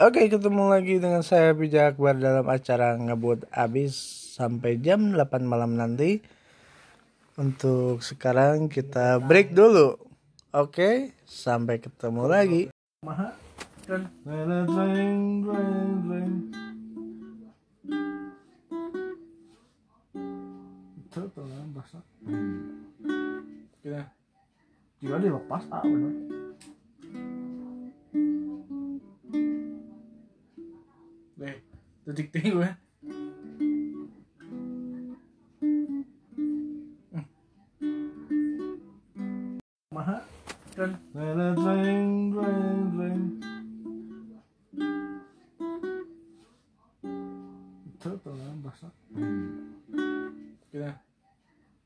Oke, ketemu lagi dengan saya Bijak Akbar dalam acara ngebut abis sampai jam 8 malam nanti. Untuk sekarang kita break dulu. Oke, sampai ketemu lagi. Itu tuh bahasa Kira juga dilepas ah bener tôi thực tế quá mà hết trên ring ring ring Tutta lah bahasa. Kita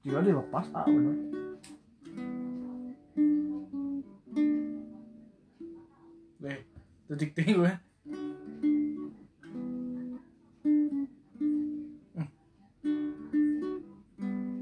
juga dilepas ah benar. Đây, tôi thực tế quá